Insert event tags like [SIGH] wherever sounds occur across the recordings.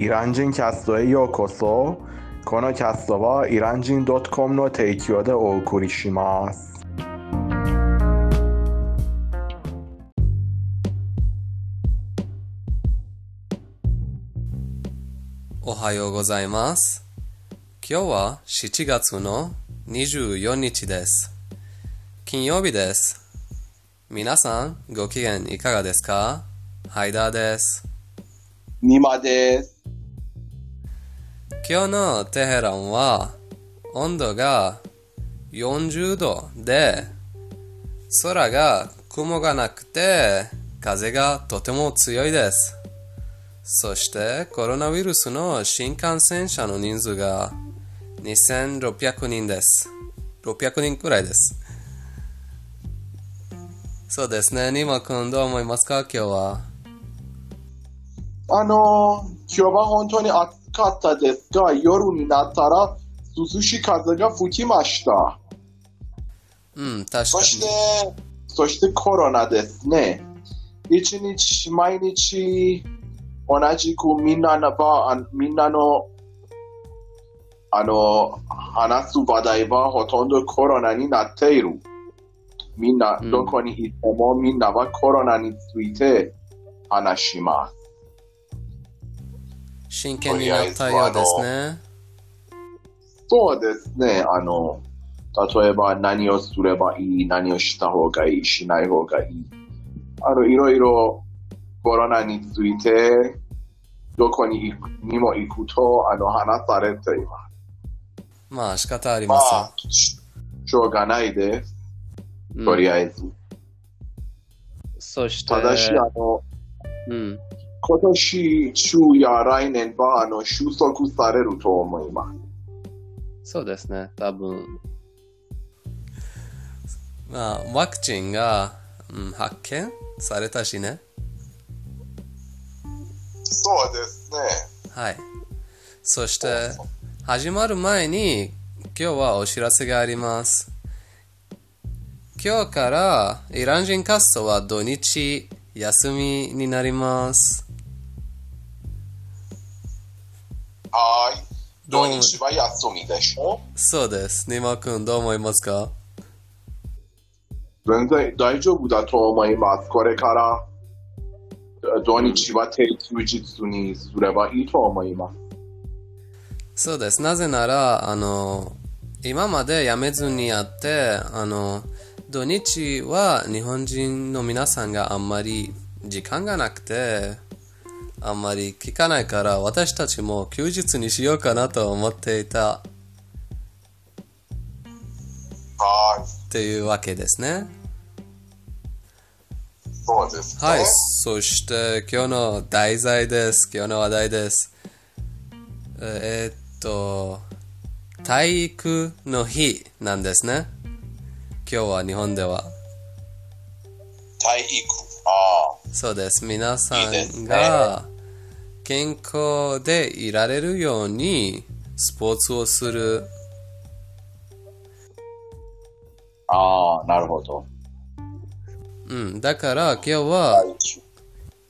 イラン人キャストへようこそこのキャストはイラン人 .com の提供でお送りしますおはようございます。今日は7月の24日です。金曜日です。皆さん、ご機嫌いかがですかハイダーです。ニマです。今日のテヘランは温度が40度で空が雲がなくて風がとても強いです。そしてコロナウイルスの新感染者の人数が2600人です。600人くらいです。そうですね。ニマ君どう思いますか？今日は。あの、今日は本当に暑かったですが、夜になったら涼しい風が吹きました。うん、確かそしてに。、そしてコロナですね。一日、毎日、同じくみんなの場、あみんなの、あの、話す話題はほとんどコロナになっている。みんな、うんどこに行ってもみんなはコロナについて話します。真剣になったようですね。そうですね。あの、例えば何をすればいい、何をした方がいい、しない方がいい。あの、いろいろコロナについて、どこに行くにも行くと、あの、話されています。まあ仕方ありまません。あ、ししょうがないです。うんとりあえず。そして、ただし、あの、うん、今年中や来年は、あの、収束されると思います。そうですね、多分。まあ、ワクチンが、うん、発見されたしね。そうですね。はい。そして、始まる前に、今日はお知らせがあります。今日から、イラン人カストは土日休みになります。はい。土日は休みでしょそうです。ニマ君どう思いますか？全然大丈夫だと思います。これから土日は定休日にすればいいと思います。そうです。なぜなら、あの、今まで辞めずにやって、あの、土日は日本人の皆さんがあんまり時間がなくて、あんまり聞かないから、私たちも休日にしようかなと思っていたはい。っていうわけですね。そうですはい。そして今日の題材です。今日の話題です。えーっと、体育の日なんですね。今日は日本では。体育。あそうです。皆さんが健康でいられるようにスポーツをする。あ。ああ、なるほど。うん。だから今日は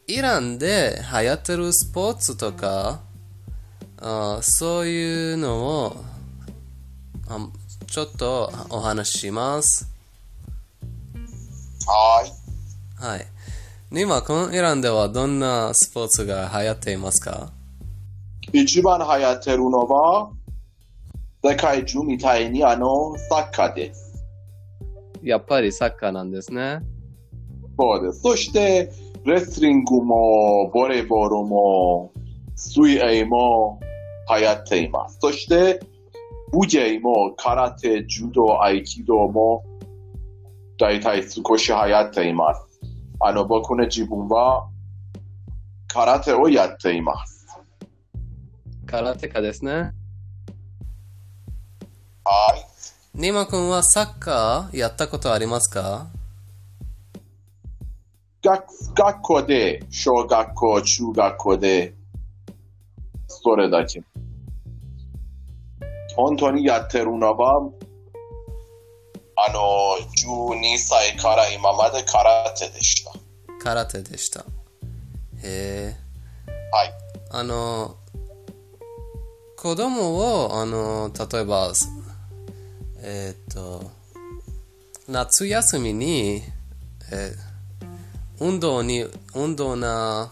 イランで流行ってるスポーツとか、あそういうのをあちょっとお話しします。はい。はい。今、このイランではどんなスポーツが流行っていますか？一番流行ってるのは、世界中みたいにあの、サッカーです。やっぱりサッカーなんですね。そうです。そして、レスリングも、ボレーボールも、水泳も流行っています。そして、武芸も、空手、柔道、合気道も、大体少し流行っています。あの、僕の自分は、空手をやっています。空手家ですね。はい。ニマ君はサッカーやったことありますか？学学校で、小学校、中学校で、それだけ。本当にやってるのは、あの、12歳から今まで空手でした。空手でした。へえ。はい。あの、子供を、あの、例えば、えーっと、夏休みに、えー運動に、運動な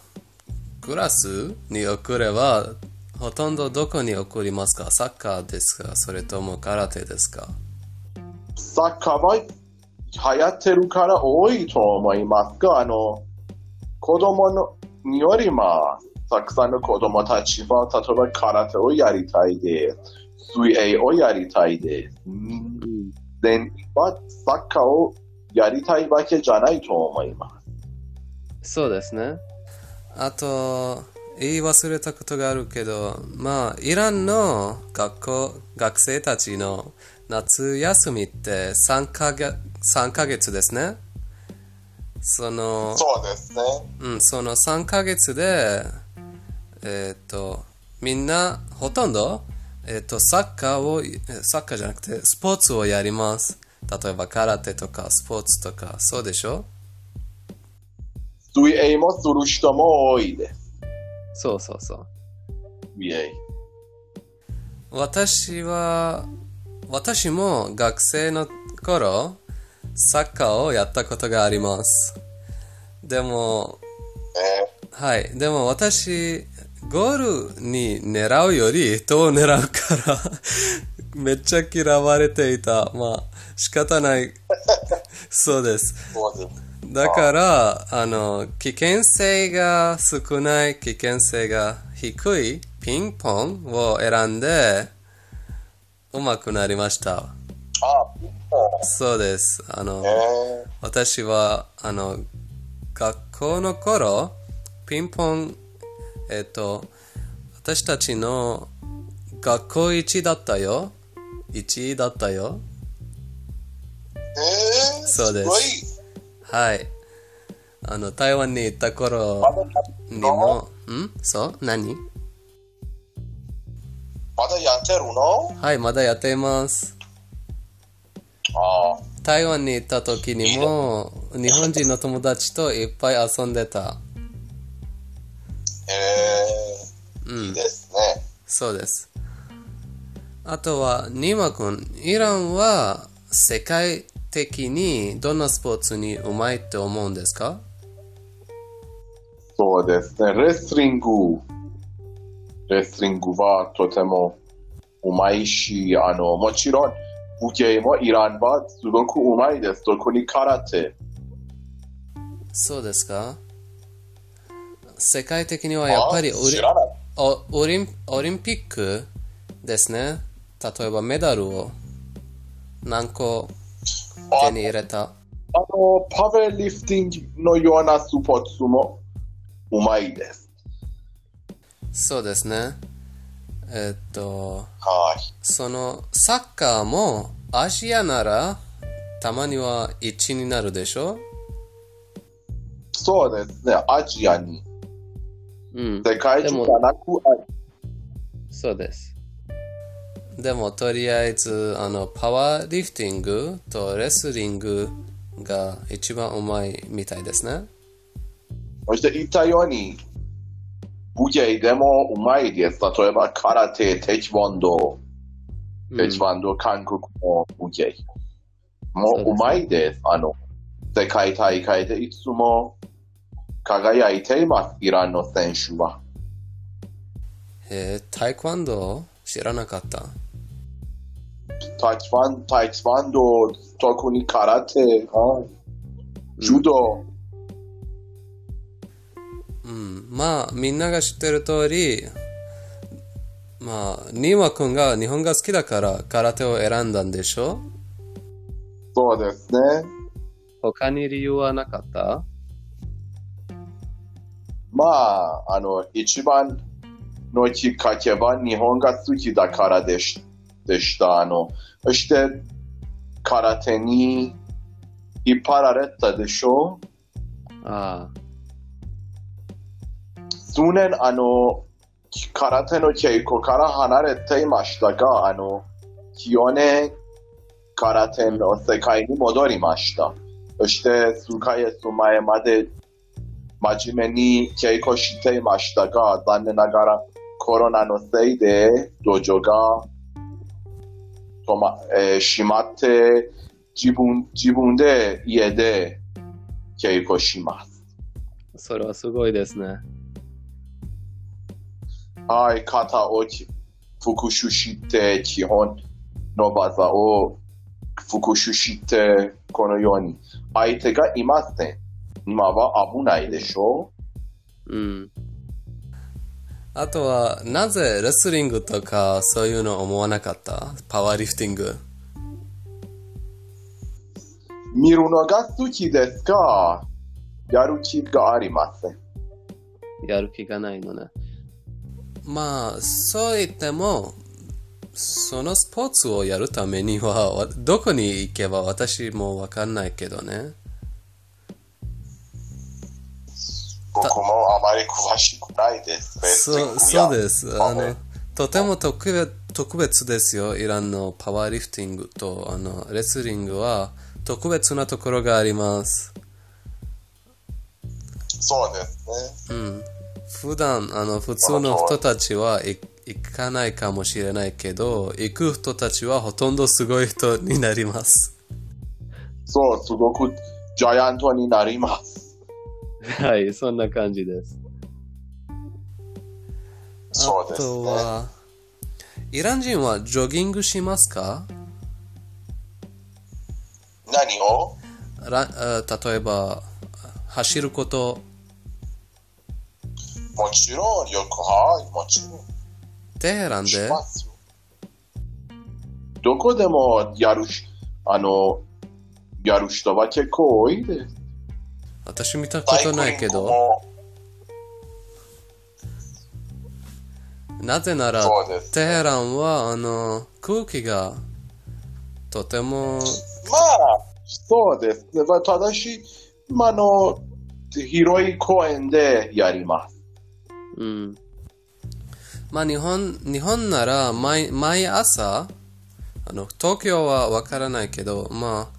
クラスに送れば、ほとんどどこに送りますか？サッカーですか？それとも空手ですか？サッカーは流行ってるから多いと思いますが、あの、子供のによりまあ、たくさんの子供たちは、例えば空手をやりたいです。水泳をやりたいです。で、はサッカーをやりたいわけじゃないと思います。そうですね。あと、言い忘れたことがあるけど、まあ、イランの学校、学生たちの夏休みって3ヶ月 ,3 ヶ月ですね。その、そうですね。うん、その3ヶ月で、えっ、と、みんな、ほとんど、えっ、と、サッカーを、えサッカーじゃなくて、スポーツをやります。例えば、空手とか、スポーツとか、そうでしょ？水泳もする人も多いです。そうそうそう。水泳。私は、私も学生の頃、サッカーをやったことがあります。でも、はい。でも私、ゴールに狙うより、人を狙うから、[LAUGHS] めっちゃ嫌われていた。まあ、仕方ない。そうです。そうです。だから、あの、危険性が少ない、危険性が低いピンポンを選んで、上手くなりました。あ、そうです。あの、え私は、あの、学校の頃、ピンポン、えっと、私たちの学校一だったよ。1位だったよ。えー、そうです。はい。あの、台湾に行った頃にも、ん？そう？何？まだやってるの？はい、まだやっています。あ台湾に行った時にも、日本人の友達といっぱい遊んでた。えー、いいうん、ですね。そうです。あとは、ニーマ君、イランは世界的にどんなスポーツにうまいって思うんですか？そうですね。レスリング。レスリングはとてもうまいし、あの、もちろん、武芸もイランはすごくうまいです。特に空手。そうですか世界的にはやっぱりオリオリンオリンピックですね。例えばメダルを何個手に入れた。あの、パワーリフティングのようなスポーツもうまいです。そうですね。えっと、はい。そのサッカーもアジアならたまには1になるでしょ？そうですね。アジアに。うん。世界中じゃなく、そうです。でもとりあえずあのパワーリフティングとレスリングが一番うまいみたいですね。そして言ったように、武芸でもうまいです。例えば空手、テキワンド、テキワンド、韓国の武芸。もううまいです。あの、世界大会でいつも輝いています、イランの選手は。えー、タイクワンド知らなかった。タキワン、タキワンド、特に空手、はい柔道、まあみんなが知ってる通りまあニーワ君が日本が好きだから空手を選んだんでしょ？そうですね。他に理由はなかった？まあ、あの、一番のきっかけは日本が好きだからでしでした。あの、そして空手に引っ張られたでしょ？ああ数年、あの、空手の稽古から離れていましたが、あの、去年、空手の世界に戻りました。そして、数ヶ月前まで真面目に稽古していましたが、残念ながらコロナのせいで道場が止ま、えー閉まって自分、自分で家で稽古します。それはすごいですね。はい、肩をき復習して基本の技を復習してこのように相手がいません。今は危ないでしょうん。あとは、なぜレスリングとかそういうの思わなかったパワーリフティング。見るのが好きですが、やる気がありません。やる気がないのね。まあ、そう言っても、そのスポーツをやるためには、わどこに行けば私もわかんないけどね。僕もあまり詳しくないです。そう、そうです。あの、とても特別特別ですよ。イランのパワーリフティングと、あの、レスリングは特別なところがあります。そうですね。うん。普段、あの、普通の人たちはい行かないかもしれないけど、行く人たちはほとんどすごい人になります。そう、すごくジャイアントになります。はい、そんな感じです。そうですあとね。は、イラン人はジョギングしますか？何を？らあ例えば、走ること、もちろん、よくはい、もちろん。テヘランで？どこでもやるし、あの、やる人は結構多いです。私見たことないけど、なぜならテヘランは、あの、空気がとても、まあ、そうですね。まあ、ただし、まああの、広い公園でやります。うん。まあ日本、日本なら毎、毎朝、あの、東京はわからないけど、まあ、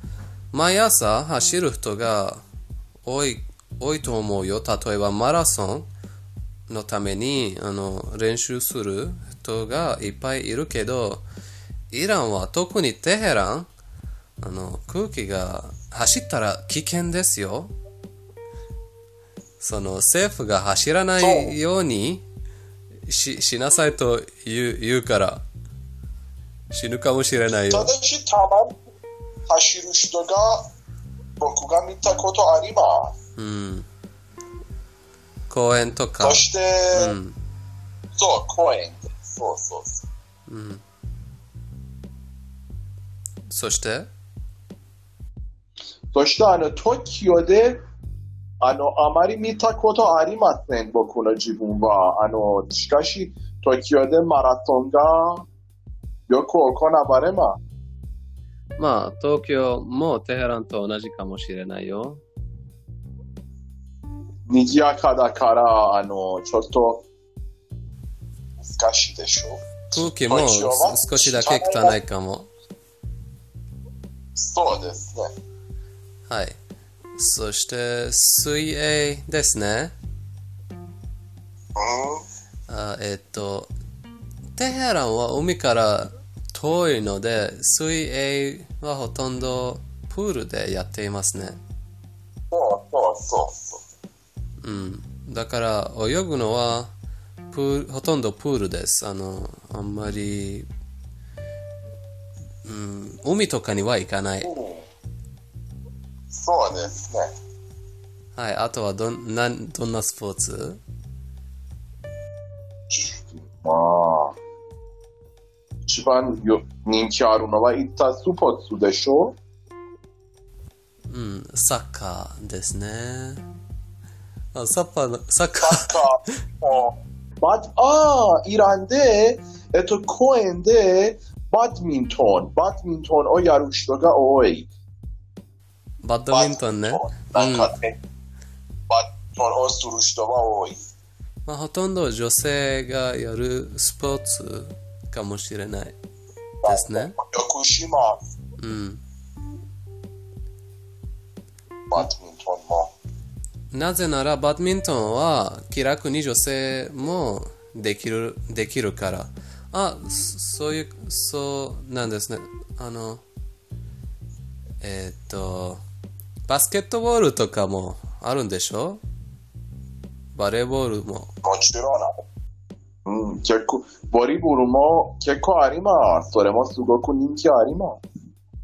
毎朝走る人が多い、多いと思うよ。例えばマラソンのために、あの、練習する人がいっぱいいるけど、イランは特にテヘラン、あの、空気が走ったら危険ですよ。その政府が走らないようにししなさいと言う言うから死ぬかもしれないよただ。し、たまに走る人が僕が見たことあります。うん。公園とかそ。して、うん。そう、公園。そうそうそう。うん。そして？そして、あの、東京で、あの、あまり見たことありません、僕の自分は。あの、しかし、東京でマラソンがよく行われます。まあ、東京もテヘランと同じかもしれないよ。賑やかだから、あの、ちょっと、難しいでしょ空気も東京は少しだけ汚いかも。そうですね。はい。そして、水泳ですね。うん。あえっと、テヘランは海から遠いので、水泳はほとんどプールでやっていますね。そうそうそうそう。うん。だから、泳ぐのは、プール、ほとんどプールです。あの、あんまり、うん、海とかには行かない。そうですね。はい。あとはどん、なん、どんなスポーツ？まあ、一番よ人気あるのは一体スポーツでしょ？うん、サッカーですね。あ、サッカーの、サッカサッカーもバドああ、イランで、えっと、公園でバドミントン、バドミントンをやる人が多い。ー、バドミントンね。なんかね、バドミントンをする人が多い。まあ、ほとんど女性がやるスポーツかもしれないですね。うん。バドミントンも。なぜならバドミントンは気楽に女性もできるできるからあそそういうそうなんですねあのえーっとバスケットボールとかもあるんでしょ？バレーボールももちろん。うん、結構、ボリボールも結構あります。それもすごく人気ありま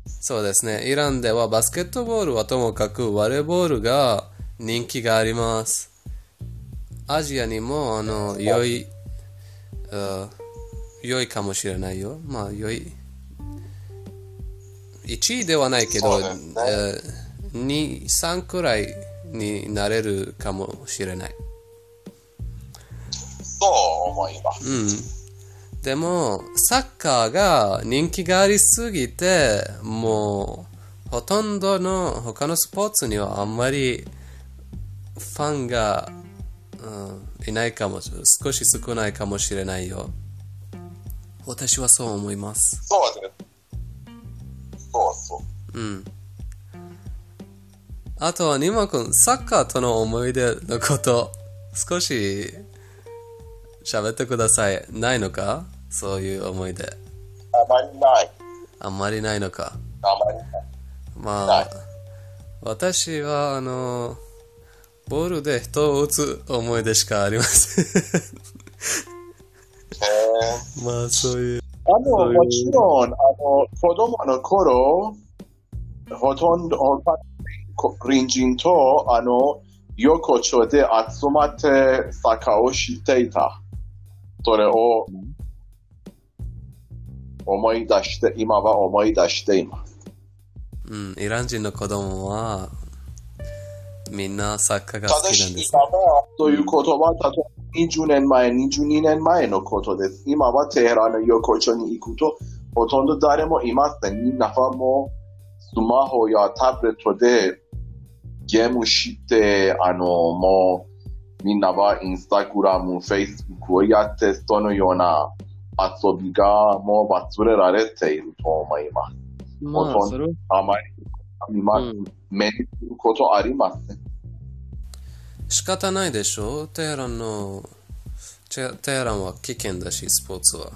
す。そうですね。イランではバスケットボールはともかくバレーボールが人気があります。アジアにもあの良い、あ良いかもしれないよ。まあ良い。1位ではないけど、そうですねえー2、3くらいになれるかもしれない。そう思います。うん。でも、サッカーが人気がありすぎて、もう、ほとんどの他のスポーツにはあんまりファンが、うん、いないかも、少し少ないかもしれないよ。私はそう思います。そうです。そうそう。うん。あとは、ニマ君、サッカーとの思い出のこと、少し喋ってください。ないのか？そういう思い出。あまりない。あんまりないのか？あまりない。まあ私は、あの、ボールで人を打つ思い出しかありません。へーまあ、そういう。あの、もちろん、あの、子供の頃、ほとんど、隣人と、あの、横丁で集まってサッカーをしていた。それを思い出して、今は思い出しています。うん、イラン人の子供は、みんなサッカーが好きなんです。今は、ということは、例えば20年前、22年前のことです。今はテヘランの横丁に行くと、ほとんど誰もいません。みんなはもう、スマホやタブレットでゲームして、あの、もう、みんなはインスタグラム、フェイスブックをやって、そのような遊びがもう忘れられていると思います。まあ、それはあまり、今、うん目にすることありません。仕方ないでしょ？テヘランの、テヘランは危険だし、スポーツは。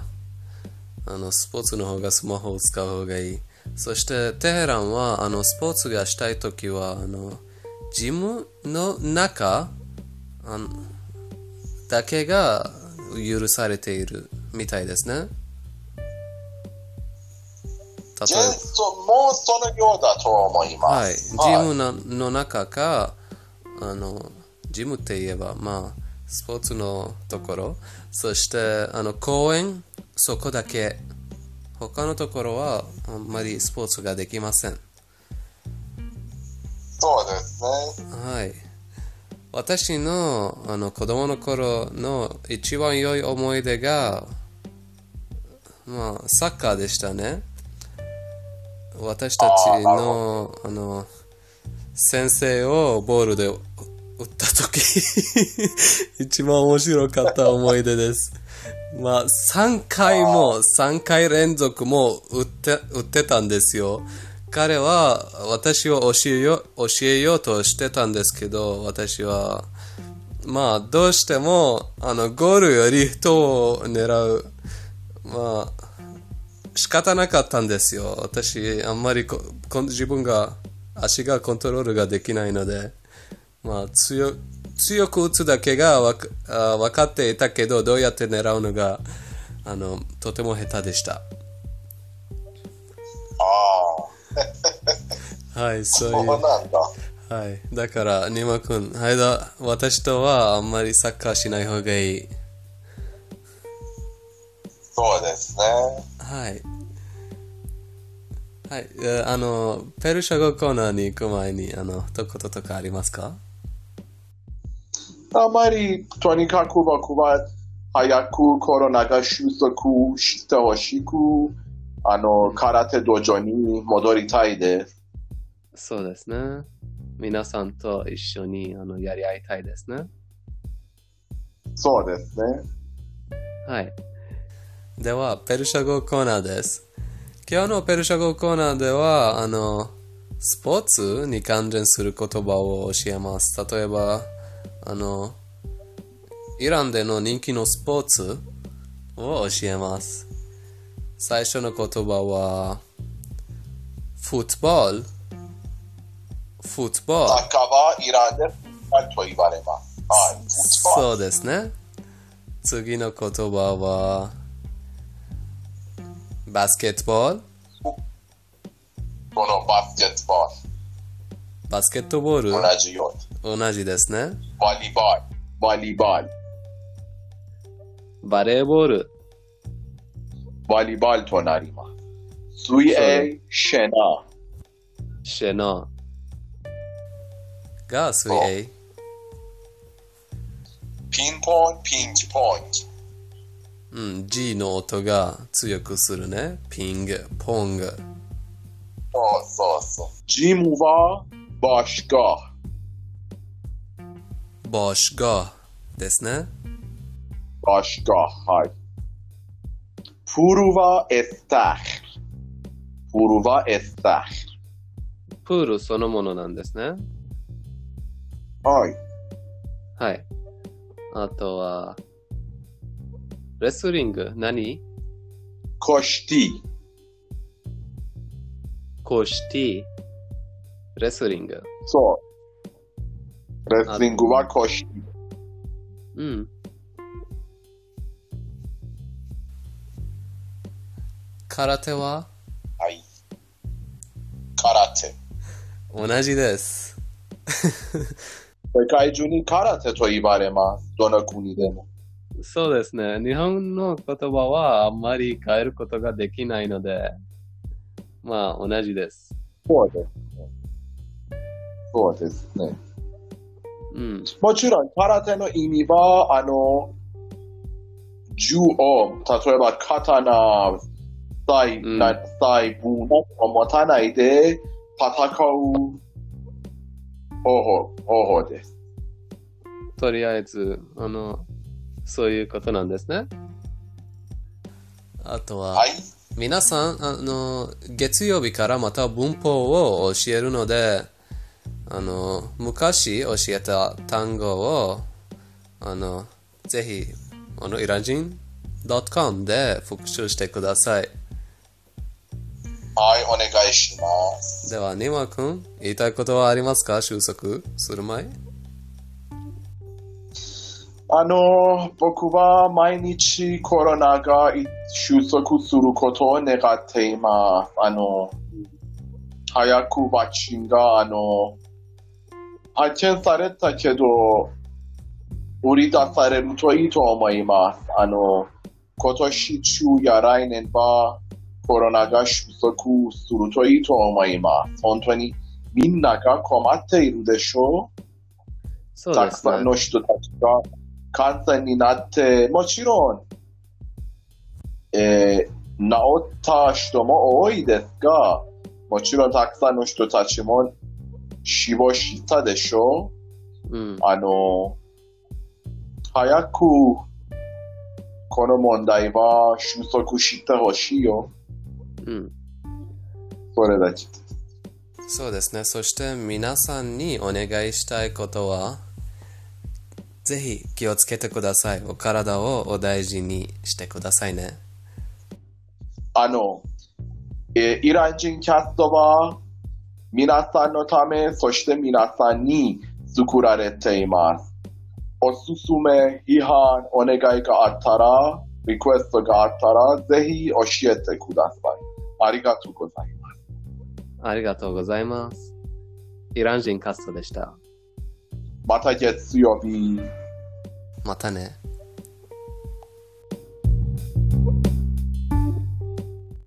あの、スポーツの方がスマホを使う方がいい。そして、テヘランは、あの、スポーツがしたいときは、あの、ジムの中、あの、だけが許されているみたいですね。例ジえばもそのようだと思います。はい、ジムのの中か、あの、ジムって言えば、まあ、スポーツのところ、そして、あの、公園、そこだけ。他のところは、あんまりスポーツができません。そうですね。はい。私の、あの、子供の頃の一番良い思い出が、まあ、サッカーでしたね。私たちの、あの、先生をボールで打った時 [LAUGHS] 一番面白かった思い出です。まあ、3回も、3回連続も打って、打ってたんですよ。彼は私を教えよ教えようとしてたんですけど、私は、まあ、どうしても、あの、ゴールより人を狙う、まあ、仕方なかったんですよ。私、あんまりこ自分が、足がコントロールができないので、まあ、強強く打つだけがわ分かっていたけど、どうやって狙うのが、あの、とても下手でした。はい、そうあ、いう。そうなんだ。はい。だから、ニマ君、間、私とはあんまりサッカーしない方がいい。そうですね。はい。はい。えあの、ペルシャ語コーナーに行く前に、あの、一言とかありますか？あまり、とにかく僕は、早くコロナが収束してほしく、あの、空手道場に戻りたいです。そうですね。皆さんと一緒にあのやり合いたいですね。そうですね。はい。では、ペルシャ語コーナーです。今日のペルシャ語コーナーでは、あの、スポーツに関連する言葉を教えます。例えば、あの、イランでの人気のスポーツを教えます。最初の言葉は、フットボール。フットボール。サッカーはイランでフットボールと言われます。はい。フットボール。そうですね。次の言葉は、バスケットボール。このバスケットボバスケットボールール、同じように。同じですね。バリボール、バリボール、バレーボール。バリボールとなります。水泳、シェナ、シェナが水泳。ピンポン、ピンチポイント。うん、G の音が強くするね。ピング、ポング。そうそうそう。ジムはバシガボシガですね。バシガはい。プルはエスター。プルはエスタプールそのものなんですね。ー。はい。はい。あとは、レスリング、何？コシティ。コシティ。レスリング。そう。レスリングはコシティ。うん。空手は？はい。空手。同じです。世界中に空手と言われます。どの国でも。そうですね。日本の言葉はあんまり変えることができないので、まあ同じです。そうですね。そうですね。うん。もちろん、空手の意味は、あの、銃を、例えば、刀、細、うんな細部を持たないで戦う方法、方法です。とりあえず、あの、そういうことなんですね。あとは、はい。皆さん、あの、月曜日からまた文法を教えるので、あの、昔教えた単語を、あの、ぜひ、あの、イラジン .com で復習してください。はい、お願いします。では、ニマ君、言いたいことはありますか？収束？する前？あの、僕は毎日コロナが収束することを願っています。あの、早くワクチンが、あの、発見されたけど、売り出されるといいと思います。あの、今年中や来年はコロナが収束するといいと思います。本当にみんなが困っているでしょうそうですねたくさん。の人たちが感染になって、もちろん、えー治った人も多いですが、もちろんたくさんの人たちも死亡したでしょうんう。。あの、早くこの問題は収束してほしいよ。うん。それだけ。そうですね。そして皆さんにお願いしたいことは、ぜひ気をつけてください。お体をお大事にしてくださいね。あの、えーイラン人キャストは皆さんのため、そして皆さんに作られています。おすすめ、批判、お願いがあったら、リクエストがあったら、ぜひ教えてください。ありがとうございます。ありがとうございます。イラン人カストでした。また月曜日。またね。